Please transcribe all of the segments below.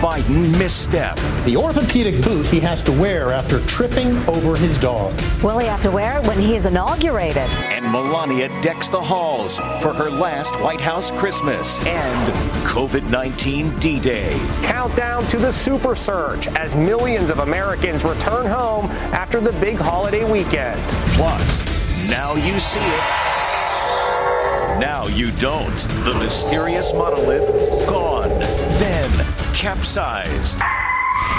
Biden misstep. The orthopedic boot he has to wear after tripping over his dog. Will he have to wear it when he is inaugurated? And Melania decks the halls for her last White House Christmas and COVID 19 D Day. Countdown to the super surge as millions of Americans return home after the big holiday weekend. Plus, now you see it. Now you don't. The mysterious monolith gone. Then capsized.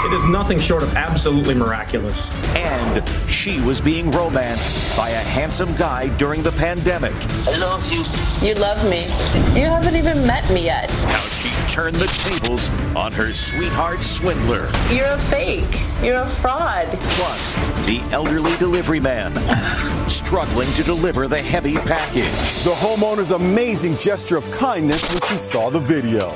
It is nothing short of absolutely miraculous. And she was being romanced by a handsome guy during the pandemic. I love you. You love me. You haven't even met me yet. How she turned the tables on her sweetheart swindler. You're a fake. You're a fraud. Plus, the elderly delivery man struggling to deliver the heavy package. The homeowner's amazing gesture of kindness when she saw the video.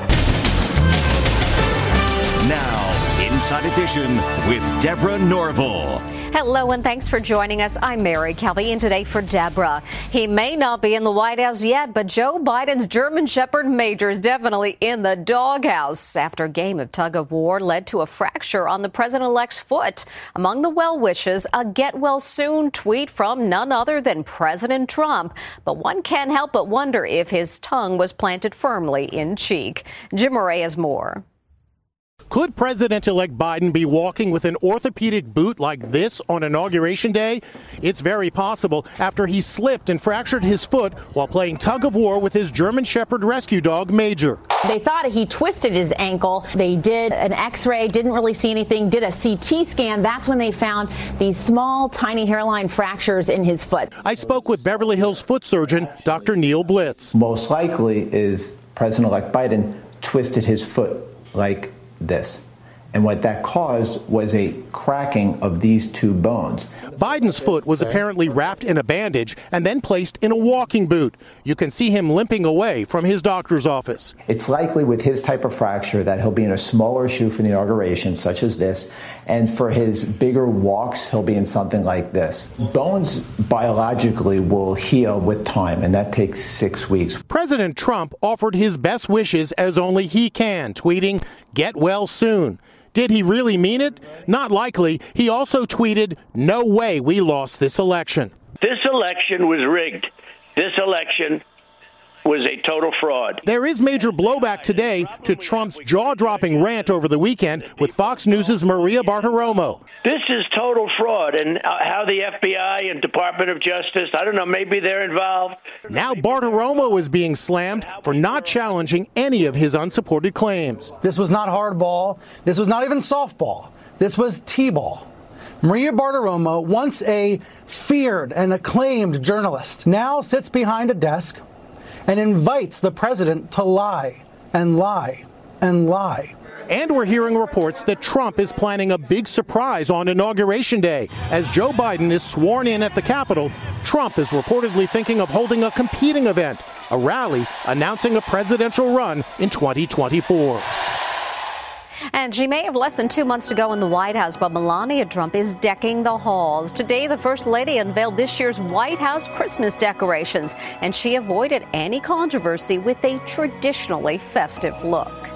Now, Inside Edition with Deborah Norville. Hello and thanks for joining us. I'm Mary Calvi and today for Deborah. He may not be in the White House yet, but Joe Biden's German Shepherd Major is definitely in the doghouse after a game of tug of war led to a fracture on the president-elect's foot. Among the well wishes, a get well soon tweet from none other than President Trump. But one can't help but wonder if his tongue was planted firmly in cheek. Jim Moret has more. Could President elect Biden be walking with an orthopedic boot like this on Inauguration Day? It's very possible after he slipped and fractured his foot while playing tug of war with his German Shepherd rescue dog, Major. They thought he twisted his ankle. They did an x ray, didn't really see anything, did a CT scan. That's when they found these small, tiny hairline fractures in his foot. I spoke with Beverly Hills foot surgeon Dr. Neal Blitz. Most likely is President elect Biden twisted his foot like this. And what that caused was a cracking of these two bones. Biden's foot was apparently wrapped in a bandage and then placed in a walking boot. You can see him limping away from his doctor's office. It's likely with his type of fracture that he'll be in a smaller shoe for the inauguration, such as this. And for his bigger walks, he'll be in something like this. Bones biologically will heal with time, and that takes six weeks. President Trump offered his best wishes as only he can, tweeting, Get well soon. Did he really mean it? Not likely. He also tweeted, No way we lost this election. This election was rigged. This election was a total fraud. There is major blowback today to Trump's jaw dropping rant over the weekend with Fox News' Maria Bartiromo. This is total fraud, and uh, how the FBI and Department of Justice, I don't know, maybe they're involved. Now Bartiromo is being slammed for not challenging any of his unsupported claims. This was not hardball. This was not even softball. This was T-ball. Maria Bartiromo, once a feared and acclaimed journalist, now sits behind a desk and invites the president to lie and lie and lie. And we're hearing reports that Trump is planning a big surprise on Inauguration Day. As Joe Biden is sworn in at the Capitol, Trump is reportedly thinking of holding a competing event, a rally announcing a presidential run in 2024. And she may have less than two months to go in the White House, but Melania Trump is decking the halls. Today, the First Lady unveiled this year's White House Christmas decorations, and she avoided any controversy with a traditionally festive look.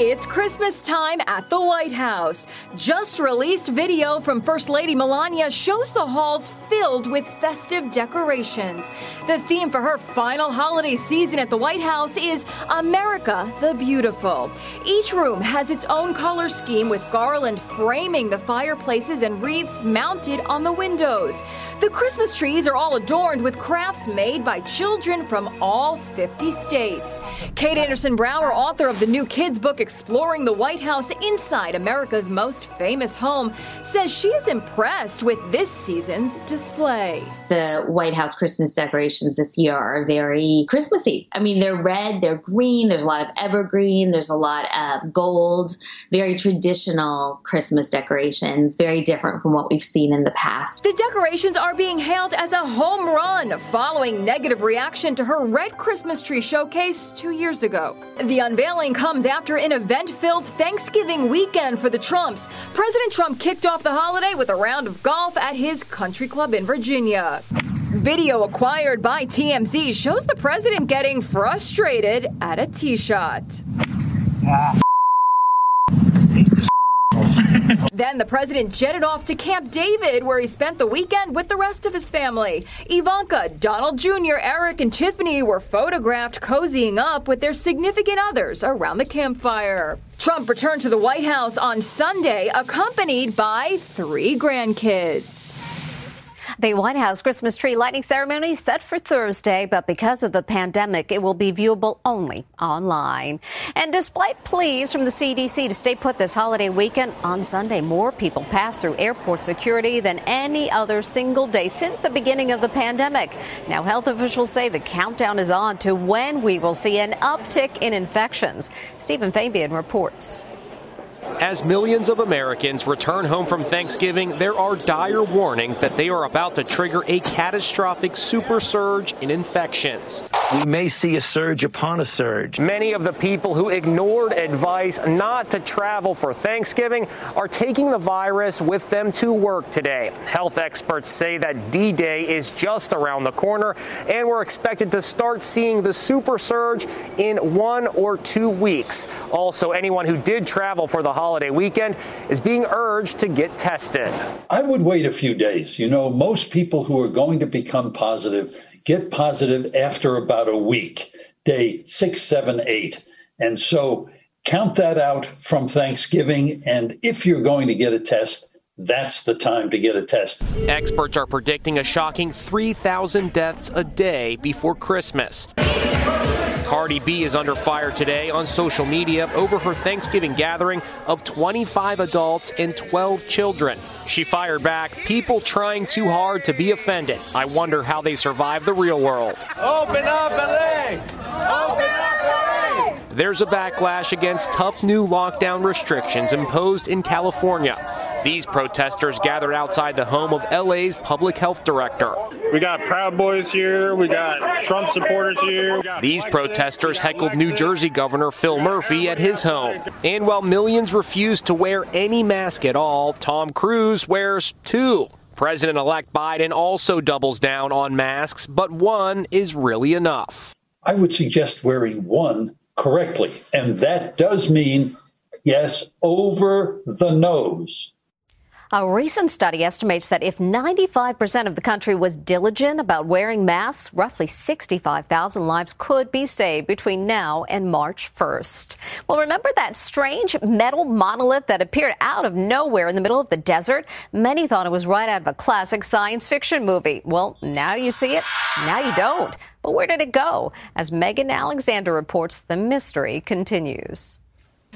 It's Christmas time at the White House. Just released video from First Lady Melania shows the halls filled with festive decorations. The theme for her final holiday season at the White House is America the Beautiful. Each room has its own color scheme with garland framing the fireplaces and wreaths mounted on the windows. The Christmas trees are all adorned with crafts made by children from all 50 states. Kate Anderson Brower, author of the new kids book exploring the White House inside America's most famous home, says she is impressed with this season's display. The White House Christmas decorations this year are very Christmassy. I mean, they're red, they're green, there's a lot of evergreen, there's a lot of gold, very traditional Christmas decorations, very different from what we've seen in the past. The decorations are being hailed as a home run following negative reaction to her red Christmas tree showcase two years ago. The unveiling comes after an event filled Thanksgiving weekend for the Trumps. President Trump kicked off the holiday with a round of golf at his country club in Virginia. Video acquired by TMZ shows the president getting frustrated at a tee shot. Ah. Then the president jetted off to Camp David, where he spent the weekend with the rest of his family. Ivanka, Donald Jr., Eric, and Tiffany were photographed cozying up with their significant others around the campfire. Trump returned to the White House on Sunday, accompanied by three grandkids. The White House Christmas tree lighting ceremony set for Thursday, but because of the pandemic, it will be viewable only online. And despite pleas from the CDC to stay put this holiday weekend, on Sunday, more people passed through airport security than any other single day since the beginning of the pandemic. Now, health officials say the countdown is on to when we will see an uptick in infections. Stephen Fabian reports. As millions of Americans return home from Thanksgiving, there are dire warnings that they are about to trigger a catastrophic super surge in infections. We may see a surge upon a surge. Many of the people who ignored advice not to travel for Thanksgiving are taking the virus with them to work today. Health experts say that D Day is just around the corner, and we're expected to start seeing the super surge in one or two weeks. Also, anyone who did travel for the holiday weekend is being urged to get tested. I would wait a few days. You know, most people who are going to become positive get positive after about a week, day six, seven, eight. And so count that out from Thanksgiving. And if you're going to get a test, that's the time to get a test. Experts are predicting a shocking 3,000 deaths a day before Christmas. Cardi B is under fire today on social media over her Thanksgiving gathering of 25 adults and 12 children. She fired back, people trying too hard to be offended. I wonder how they survive the real world. Open up, LA! Open up, LA! There's a backlash against tough new lockdown restrictions imposed in California. These protesters gathered outside the home of LA's public health director. We got Proud Boys here. We got Trump supporters here. These protesters heckled New Jersey Governor Phil Murphy at his home. And while millions refuse to wear any mask at all, Tom Cruise wears two. President elect Biden also doubles down on masks, but one is really enough. I would suggest wearing one correctly. And that does mean, yes, over the nose. A recent study estimates that if 95% of the country was diligent about wearing masks, roughly 65,000 lives could be saved between now and March 1st. Well, remember that strange metal monolith that appeared out of nowhere in the middle of the desert? Many thought it was right out of a classic science fiction movie. Well, now you see it, now you don't. But where did it go? As Megan Alexander reports, the mystery continues.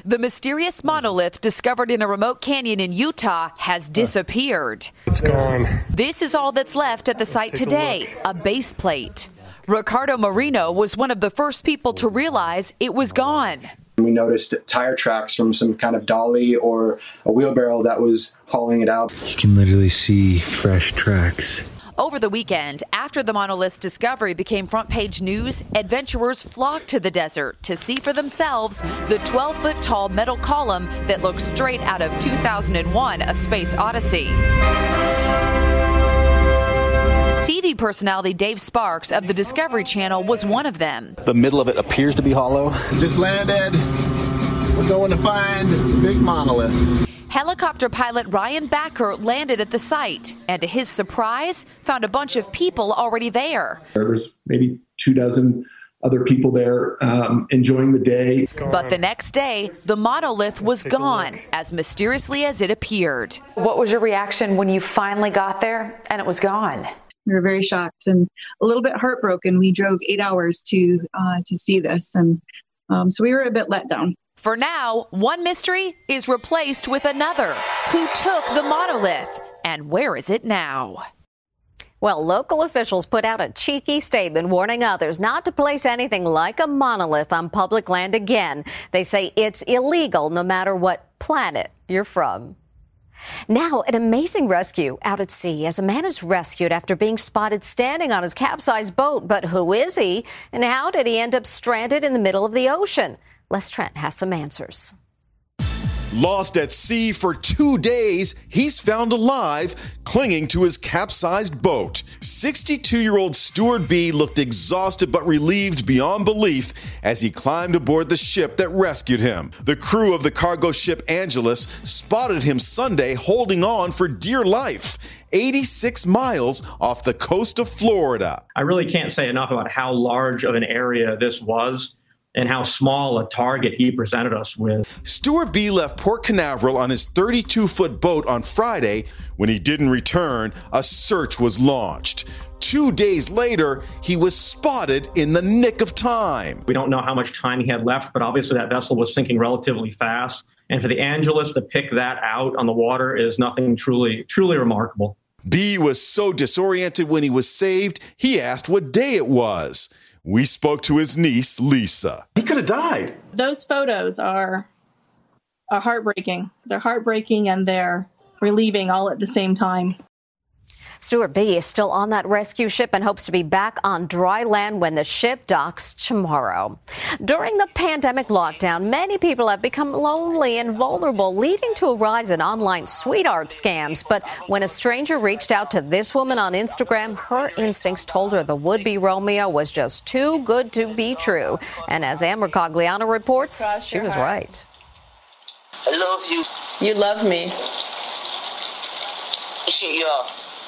The mysterious monolith discovered in a remote canyon in Utah has disappeared. It's gone. This is all that's left at the site today a base plate. Ricardo Marino was one of the first people to realize it was gone. We noticed tire tracks from some kind of dolly or a wheelbarrow that was hauling it out. You can literally see fresh tracks. Over the weekend, after the monolith's discovery became front page news, adventurers flocked to the desert to see for themselves the 12 foot tall metal column that looks straight out of 2001 A Space Odyssey. TV personality Dave Sparks of the Discovery Channel was one of them. The middle of it appears to be hollow. Just landed. We're going to find the big monolith. Helicopter pilot Ryan Backer landed at the site and, to his surprise, found a bunch of people already there. There was maybe two dozen other people there um, enjoying the day. But the next day, the monolith was gone as mysteriously as it appeared. What was your reaction when you finally got there and it was gone? We were very shocked and a little bit heartbroken. We drove eight hours to uh, to see this, and um, so we were a bit let down. For now, one mystery is replaced with another. Who took the monolith and where is it now? Well, local officials put out a cheeky statement warning others not to place anything like a monolith on public land again. They say it's illegal no matter what planet you're from. Now, an amazing rescue out at sea as a man is rescued after being spotted standing on his capsized boat. But who is he? And how did he end up stranded in the middle of the ocean? Les Trent has some answers. Lost at sea for two days, he's found alive, clinging to his capsized boat. 62 year old Stuart Bee looked exhausted but relieved beyond belief as he climbed aboard the ship that rescued him. The crew of the cargo ship Angeles spotted him Sunday holding on for dear life. 86 miles off the coast of Florida. I really can't say enough about how large of an area this was and how small a target he presented us with. Stuart Bee left Port Canaveral on his 32 foot boat on Friday. When he didn't return, a search was launched. Two days later, he was spotted in the nick of time. We don't know how much time he had left, but obviously that vessel was sinking relatively fast. And for the Angeles to pick that out on the water is nothing truly, truly remarkable. Bee was so disoriented when he was saved, he asked what day it was. We spoke to his niece, Lisa. He could have died. Those photos are are heartbreaking. They're heartbreaking and they're relieving all at the same time. Stuart Bee is still on that rescue ship and hopes to be back on dry land when the ship docks tomorrow. During the pandemic lockdown, many people have become lonely and vulnerable, leading to a rise in online sweetheart scams. But when a stranger reached out to this woman on Instagram, her instincts told her the would be Romeo was just too good to be true. And as Amber Cogliano reports, she was right. I love you. You love me. Shit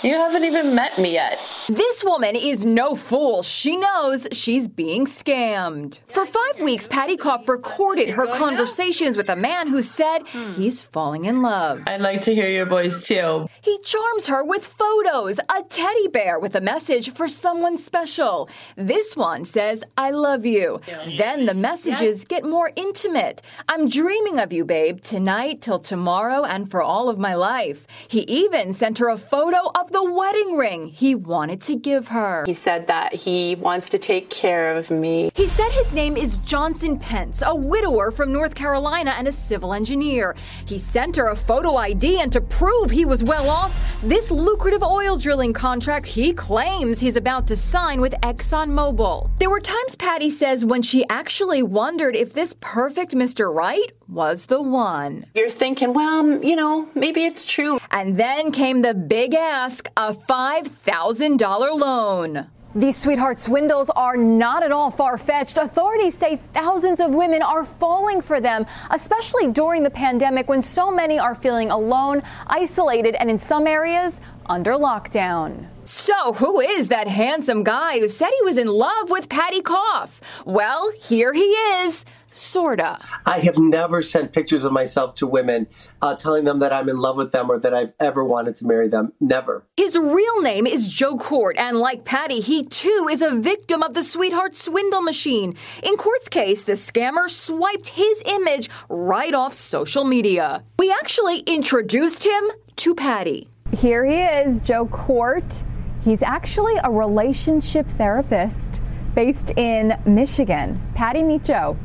you haven't even met me yet. This woman is no fool. She knows she's being scammed. For five weeks, Patty Koff recorded her conversations with a man who said he's falling in love. I'd like to hear your voice too. He charms her with photos, a teddy bear with a message for someone special. This one says, I love you. Then the messages get more intimate. I'm dreaming of you, babe, tonight till tomorrow and for all of my life. He even sent her a photo of the wedding ring he wanted to give her. He said that he wants to take care of me. He said his name is Johnson Pence, a widower from North Carolina and a civil engineer. He sent her a photo ID and to prove he was well off, this lucrative oil drilling contract he claims he's about to sign with ExxonMobil. There were times Patty says when she actually wondered if this perfect Mr. Right was the one. You're thinking, well, you know, maybe it's true. And then came the big ask a $5,000 loan. These sweetheart swindles are not at all far fetched. Authorities say thousands of women are falling for them, especially during the pandemic when so many are feeling alone, isolated, and in some areas, under lockdown. So, who is that handsome guy who said he was in love with Patty Koff? Well, here he is. Sorta. I have never sent pictures of myself to women uh, telling them that I'm in love with them or that I've ever wanted to marry them. Never. His real name is Joe Kort, and like Patty, he too is a victim of the sweetheart swindle machine. In Kort's case, the scammer swiped his image right off social media. We actually introduced him to Patty. Here he is, Joe Kort. He's actually a relationship therapist based in Michigan. Patty, meet Joe.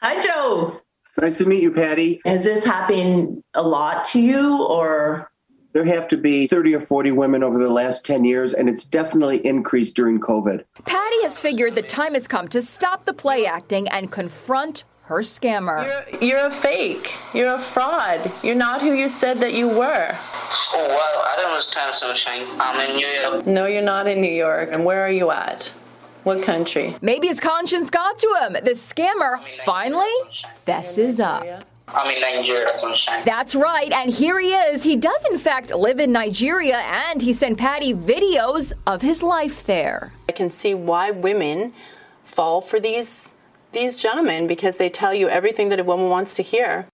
Hi, Joe. Nice to meet you, Patty. Has this happened a lot to you or? There have to be 30 or 40 women over the last 10 years, and it's definitely increased during COVID. Patty has figured the time has come to stop the play acting and confront her scammer. You're, you're a fake. You're a fraud. You're not who you said that you were. Oh, well, I don't understand, Sunshine. I'm in New York. No, you're not in New York. And where are you at? What country? Maybe his conscience got to him. The scammer finally fesses up. I'm in Nigeria, sunshine. That's right, and here he is. He does, in fact, live in Nigeria, and he sent Patty videos of his life there. I can see why women fall for these these gentlemen because they tell you everything that a woman wants to hear.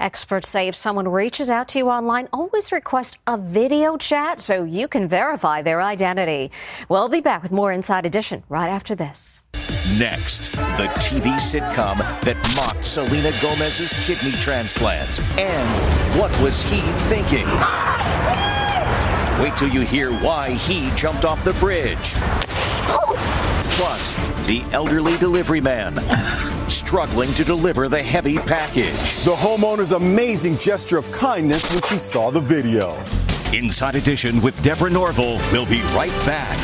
Experts say if someone reaches out to you online, always request a video chat so you can verify their identity. We'll be back with more Inside Edition right after this. Next, the TV sitcom that mocked Selena Gomez's kidney transplant. And what was he thinking? Wait till you hear why he jumped off the bridge. Oh, Plus, the elderly delivery man struggling to deliver the heavy package. The homeowner's amazing gesture of kindness when she saw the video. Inside Edition with Deborah Norville will be right back.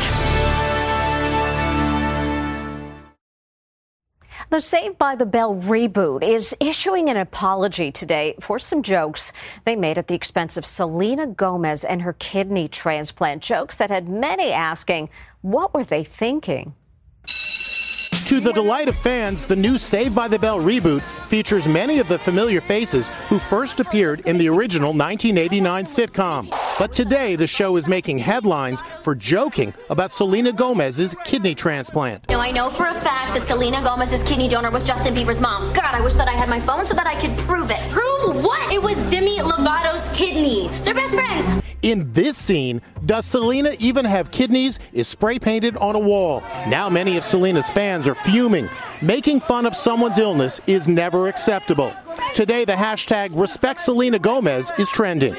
The Saved by the Bell reboot is issuing an apology today for some jokes they made at the expense of Selena Gomez and her kidney transplant. Jokes that had many asking, what were they thinking? To the delight of fans, the new Saved by the Bell reboot features many of the familiar faces who first appeared in the original 1989 sitcom. But today, the show is making headlines for joking about Selena Gomez's kidney transplant. Now, I know for a fact that Selena Gomez's kidney donor was Justin Bieber's mom. God, I wish that I had my phone so that I could prove it. Prove what? It was Demi Lovato's kidney. They're best friends. In this scene, does Selena even have kidneys? Is spray painted on a wall. Now, many of Selena's fans are fuming. Making fun of someone's illness is never acceptable. Today, the hashtag Respect Selena Gomez is trending.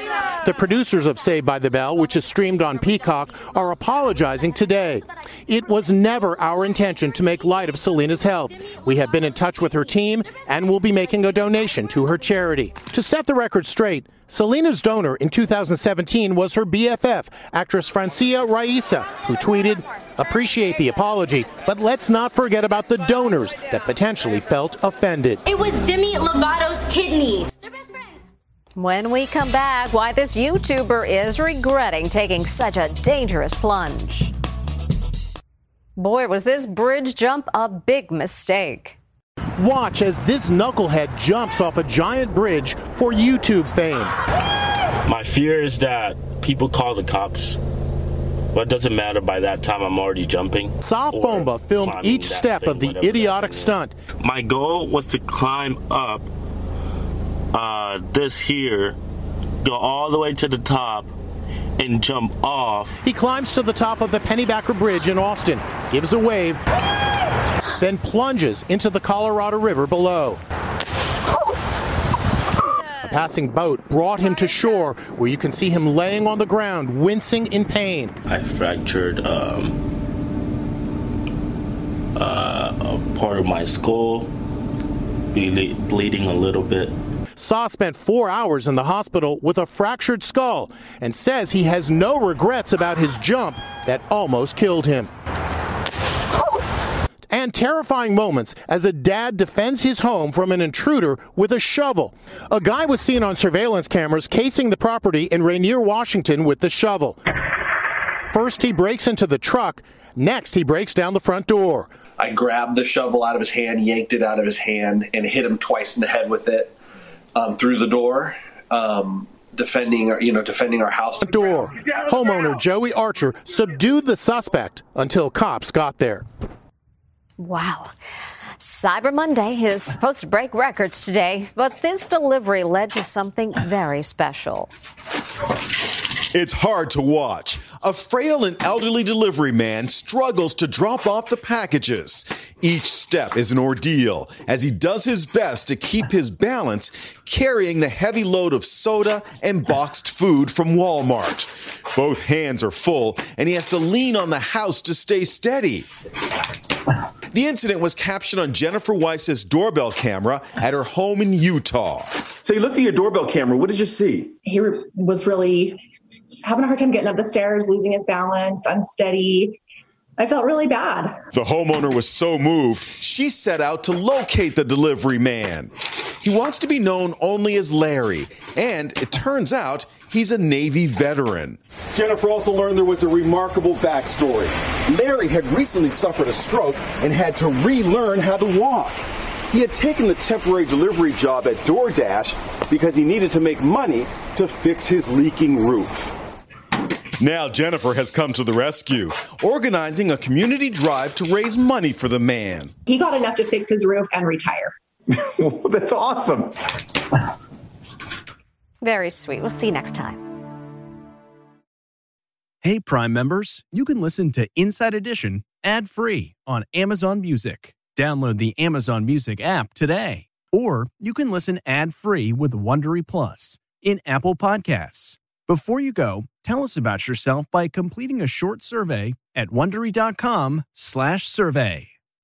The producers of Saved by the Bell, which is streamed on Peacock, are apologizing today. It was never our intention to make light of Selena's health. We have been in touch with her team and will be making a donation to her charity. To set the record straight, Selena's donor in 2017 was her BFF, actress Francia Raisa, who tweeted, Appreciate the apology, but let's not forget about the donors that potentially felt offended. It was Demi Lovato's kidney. When we come back, why this YouTuber is regretting taking such a dangerous plunge. Boy, was this bridge jump a big mistake. Watch as this knucklehead jumps off a giant bridge for YouTube fame. My fear is that people call the cops. But it doesn't matter by that time I'm already jumping. Sa Fomba filmed each step thing, of the idiotic stunt. My goal was to climb up uh, this here, go all the way to the top, and jump off. He climbs to the top of the Pennybacker Bridge in Austin, gives a wave, then plunges into the Colorado River below. A passing boat brought him to shore where you can see him laying on the ground, wincing in pain. I fractured um, uh, a part of my skull, ble- bleeding a little bit. Saw spent four hours in the hospital with a fractured skull and says he has no regrets about his jump that almost killed him. And terrifying moments as a dad defends his home from an intruder with a shovel. A guy was seen on surveillance cameras casing the property in Rainier, Washington with the shovel. First, he breaks into the truck. Next, he breaks down the front door. I grabbed the shovel out of his hand, yanked it out of his hand, and hit him twice in the head with it um, through the door, um, defending our, you know, defending our house. Door. Homeowner Joey Archer subdued the suspect until cops got there. Wow. Cyber Monday is supposed to break records today, but this delivery led to something very special. It's hard to watch. A frail and elderly delivery man struggles to drop off the packages. Each step is an ordeal as he does his best to keep his balance, carrying the heavy load of soda and boxed food from Walmart. Both hands are full, and he has to lean on the house to stay steady. The incident was captured on Jennifer Weiss's doorbell camera at her home in Utah. So you looked at your doorbell camera. What did you see? He was really having a hard time getting up the stairs, losing his balance, unsteady. I felt really bad. The homeowner was so moved, she set out to locate the delivery man. He wants to be known only as Larry, and it turns out he's a Navy veteran. Jennifer also learned there was a remarkable backstory. Larry had recently suffered a stroke and had to relearn how to walk. He had taken the temporary delivery job at DoorDash because he needed to make money to fix his leaking roof. Now Jennifer has come to the rescue, organizing a community drive to raise money for the man. He got enough to fix his roof and retire. That's awesome. Very sweet. We'll see you next time. Hey, Prime members, you can listen to Inside Edition ad free on Amazon Music. Download the Amazon Music app today. Or you can listen ad free with Wondery Plus in Apple Podcasts. Before you go, tell us about yourself by completing a short survey at wondery.com/slash survey.